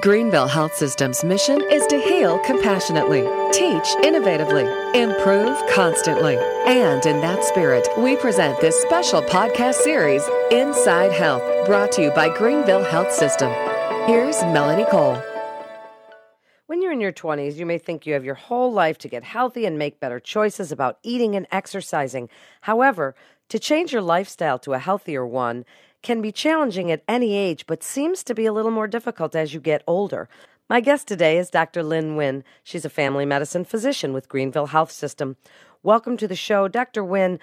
Greenville Health System's mission is to heal compassionately, teach innovatively, improve constantly. And in that spirit, we present this special podcast series, Inside Health, brought to you by Greenville Health System. Here's Melanie Cole. When you're in your 20s, you may think you have your whole life to get healthy and make better choices about eating and exercising. However, to change your lifestyle to a healthier one, can be challenging at any age, but seems to be a little more difficult as you get older. My guest today is Dr. Lynn Wynn. She's a family medicine physician with Greenville Health System. Welcome to the show, Dr. Wynn.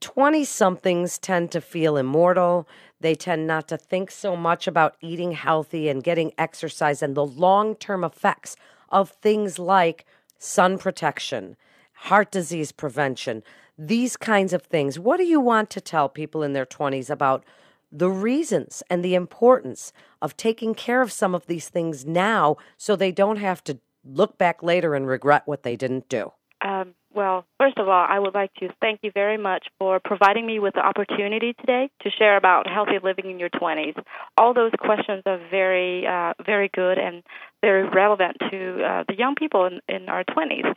20 somethings tend to feel immortal. They tend not to think so much about eating healthy and getting exercise and the long term effects of things like sun protection, heart disease prevention, these kinds of things. What do you want to tell people in their 20s about the reasons and the importance of taking care of some of these things now so they don't have to look back later and regret what they didn't do? Um, well, first of all, I would like to thank you very much for providing me with the opportunity today to share about healthy living in your 20s. All those questions are very, uh, very good and very relevant to uh, the young people in, in our 20s.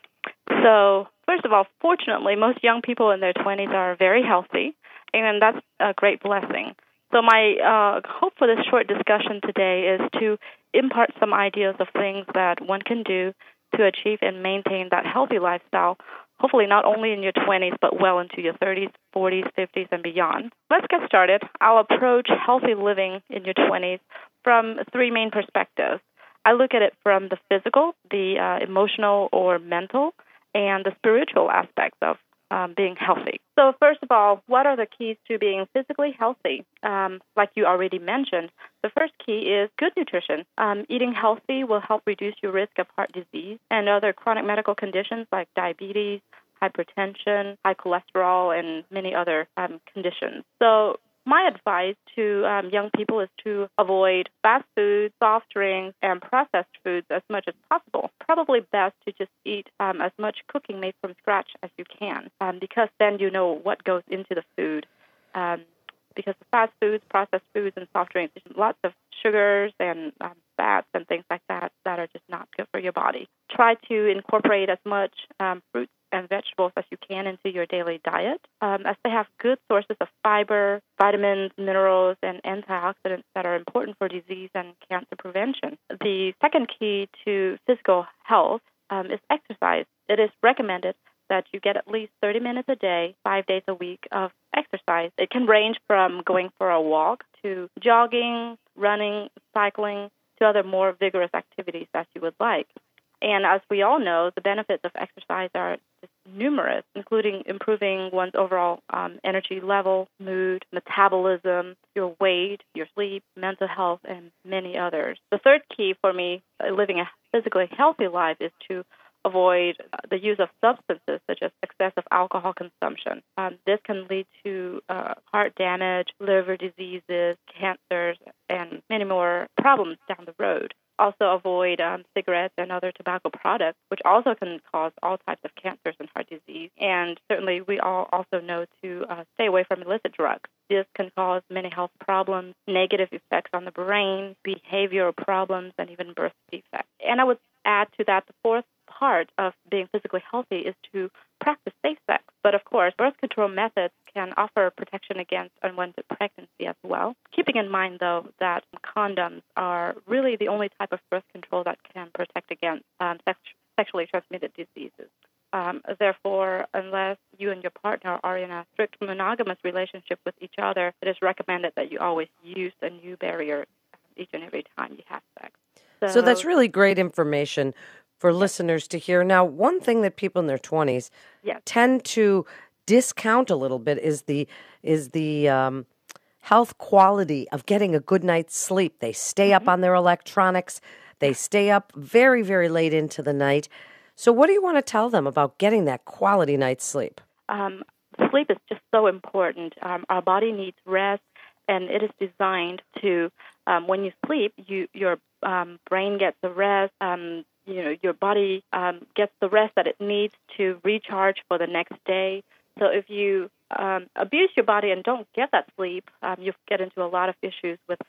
So, first of all, fortunately, most young people in their 20s are very healthy, and that's a great blessing. So, my uh, hope for this short discussion today is to impart some ideas of things that one can do to achieve and maintain that healthy lifestyle, hopefully not only in your 20s, but well into your 30s, 40s, 50s, and beyond. Let's get started. I'll approach healthy living in your 20s from three main perspectives. I look at it from the physical, the uh, emotional or mental, and the spiritual aspects of um, being healthy. So, first of all, what are the keys to being physically healthy? Um, like you already mentioned, the first key is good nutrition. Um, eating healthy will help reduce your risk of heart disease and other chronic medical conditions like diabetes, hypertension, high cholesterol, and many other um, conditions. So, my advice to um, young people is to avoid fast food, soft drinks, and processed foods as much as possible. Probably best to just eat um, as much cooking made from scratch as you can, um, because then you know what goes into the food. Um, because the fast foods, processed foods, and soft drinks, lots of sugars and um, fats and things like that that are just not good for your body. Try to incorporate as much um, fruits and vegetables as you can into your daily diet, um, as they have good sources of fiber, vitamins, minerals, and antioxidants that are important for disease and cancer prevention. The second key to physical health um, is exercise. It is recommended that you get at least 30 minutes a day, five days a week of exercise. It can range from going for a walk to jogging, running, cycling, to other more vigorous activities that you would like. And as we all know, the benefits of exercise are numerous, including improving one's overall um, energy level, mood, metabolism, your weight, your sleep, mental health, and many others. The third key for me, uh, living a physically healthy life, is to avoid the use of substances such as excessive alcohol consumption. Um, this can lead to uh, heart damage, liver diseases, cancers, and many more problems down the road. Also, avoid um, cigarettes and other tobacco products, which also can cause all types of cancers and heart disease. And certainly, we all also know to uh, stay away from illicit drugs. This can cause many health problems, negative effects on the brain, behavioral problems, and even birth defects. And I would add to that the fourth part of being physically healthy is to practice safe sex. But of course, birth control methods can offer protection against unwanted pregnancy as well. Keeping in mind, though, that condoms are really the only type of birth control that can protect against um, sex- sexually transmitted diseases. Um, therefore, unless you and your partner are in a strict monogamous relationship with each other, it is recommended that you always use a new barrier each and every time you have sex. So, so that's really great information for listeners to hear. Now, one thing that people in their 20s yes. tend to discount a little bit is the is the um, health quality of getting a good night's sleep. They stay mm-hmm. up on their electronics. They stay up very very late into the night. So, what do you want to tell them about getting that quality night's sleep? Um, sleep is just so important. Um, our body needs rest, and it is designed to um, when you sleep, you your um, brain gets a rest. You know, your body um, gets the rest that it needs to recharge for the next day. So if you um, abuse your body and don't get that sleep, um, you get into a lot of issues with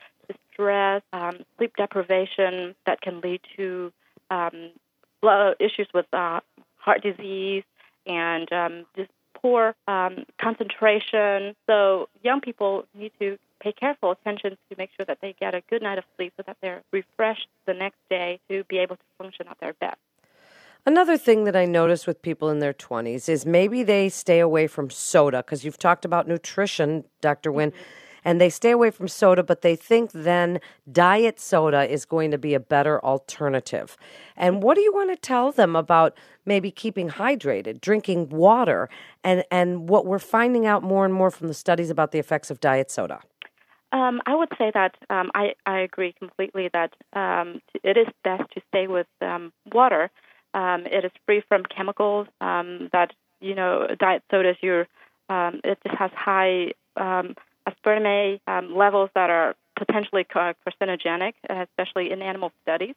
stress, um, sleep deprivation that can lead to um, issues with uh, heart disease and um, just poor um, concentration. So young people need to pay careful attention to make sure that they get a good night of sleep so that they're refreshed the next day to be able to function at their best. Another thing that I notice with people in their 20s is maybe they stay away from soda because you've talked about nutrition, Dr. Wynn. Mm-hmm and they stay away from soda, but they think then diet soda is going to be a better alternative. And what do you want to tell them about maybe keeping hydrated, drinking water, and, and what we're finding out more and more from the studies about the effects of diet soda? Um, I would say that um, I, I agree completely that um, it is best to stay with um, water. Um, it is free from chemicals um, that, you know, diet sodas, you're, it just has high aspartame um, levels that are potentially carcinogenic, especially in animal studies,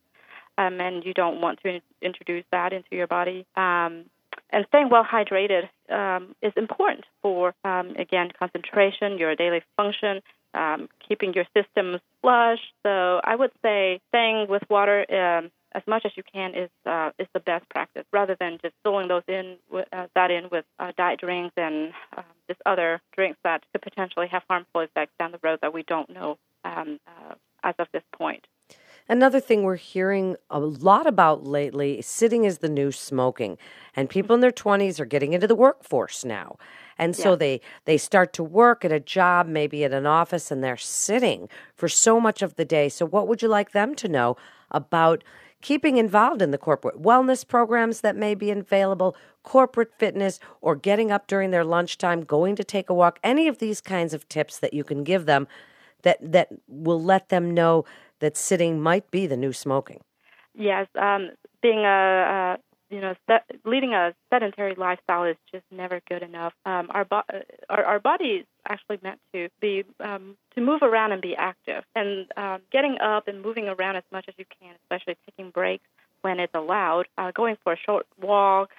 um, and you don't want to in- introduce that into your body. Um, and staying well hydrated um, is important for, um, again, concentration, your daily function, um, keeping your systems flush. So I would say staying with water um, as much as you can is uh, is the best practice, rather than just filling those in uh, that in with uh, diet drinks and uh, just other drinks that could potentially have harmful effects down the road that we don't know um, uh, as of this point. Another thing we're hearing a lot about lately sitting is the new smoking. And mm-hmm. people in their 20s are getting into the workforce now. And so yeah. they they start to work at a job, maybe at an office and they're sitting for so much of the day. So what would you like them to know about keeping involved in the corporate wellness programs that may be available, corporate fitness, or getting up during their lunchtime, going to take a walk, any of these kinds of tips that you can give them that, that will let them know that sitting might be the new smoking. Yes, um, being a, a you know, leading a sedentary lifestyle is just never good enough. Um, our, bo- uh, our our body is actually meant to be um, to move around and be active, and um, getting up and moving around as much as you can, especially taking breaks when it's allowed, uh, going for a short walk,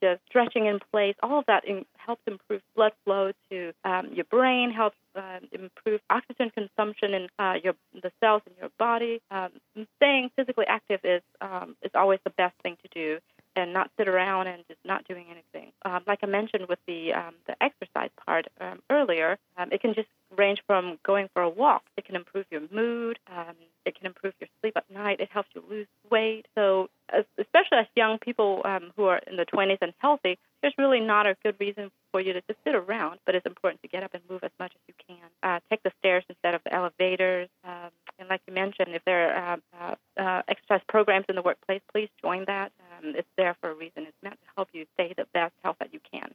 just stretching in place, all of that in, helps improve blood flow to um, your brain, helps uh, improve oxygen consumption in uh, your the cells in your body. Um, staying physically active is um, is always the best thing to do and not sit around and just not doing anything. Um, like I mentioned with the um, the exercise part um, earlier, um, it can just range from going for a walk. It can improve your mood. Um, it can improve your sleep at night. It helps you lose weight. So, especially as young people um, who are in the 20s and healthy, there's really not a good reason for you to just sit around. But it's important to get up and move as much as you can. Uh, take the stairs instead of the elevators. Um, and like you mentioned, if there are uh, uh, exercise programs in the workplace, please join that. Um, it's there for a reason. It's meant to help you stay the best health that you can.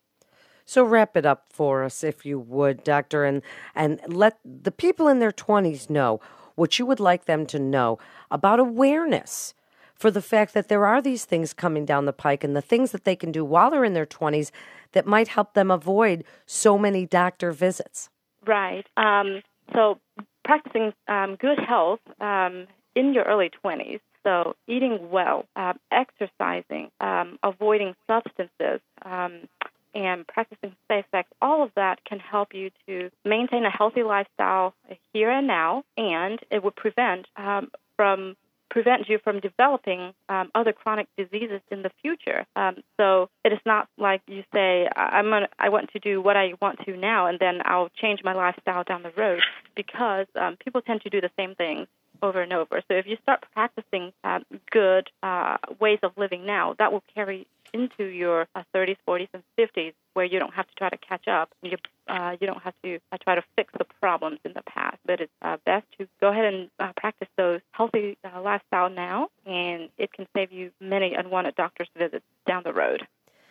So wrap it up for us, if you would, Doctor, and and let the people in their twenties know what you would like them to know about awareness for the fact that there are these things coming down the pike and the things that they can do while they're in their twenties that might help them avoid so many doctor visits. Right. Um, so practicing um, good health um, in your early twenties so, eating well, uh, exercising, um, avoiding substances, um, and practicing safe sex, all of that can help you to maintain a healthy lifestyle here and now, and it would prevent um, from prevent you from developing um, other chronic diseases in the future. Um, so it is not like you say, I'm gonna, I want to do what I want to now, and then I'll change my lifestyle down the road, because um, people tend to do the same things over and over. So if you start practicing um, good uh, ways of living now, that will carry into your uh, 30s, 40s, and 50s, where you don't have to try to catch up. You uh, you don't have to uh, try to fix the problems in the past. But it's uh, best to go ahead and uh, practice those healthy uh, lifestyle now, and it can save you many unwanted doctor's visits down the road.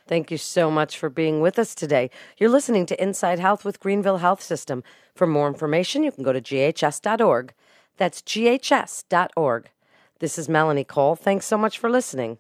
Thank you so much for being with us today. You're listening to Inside Health with Greenville Health System. For more information, you can go to ghs.org. That's ghs.org. This is Melanie Cole. Thanks so much for listening.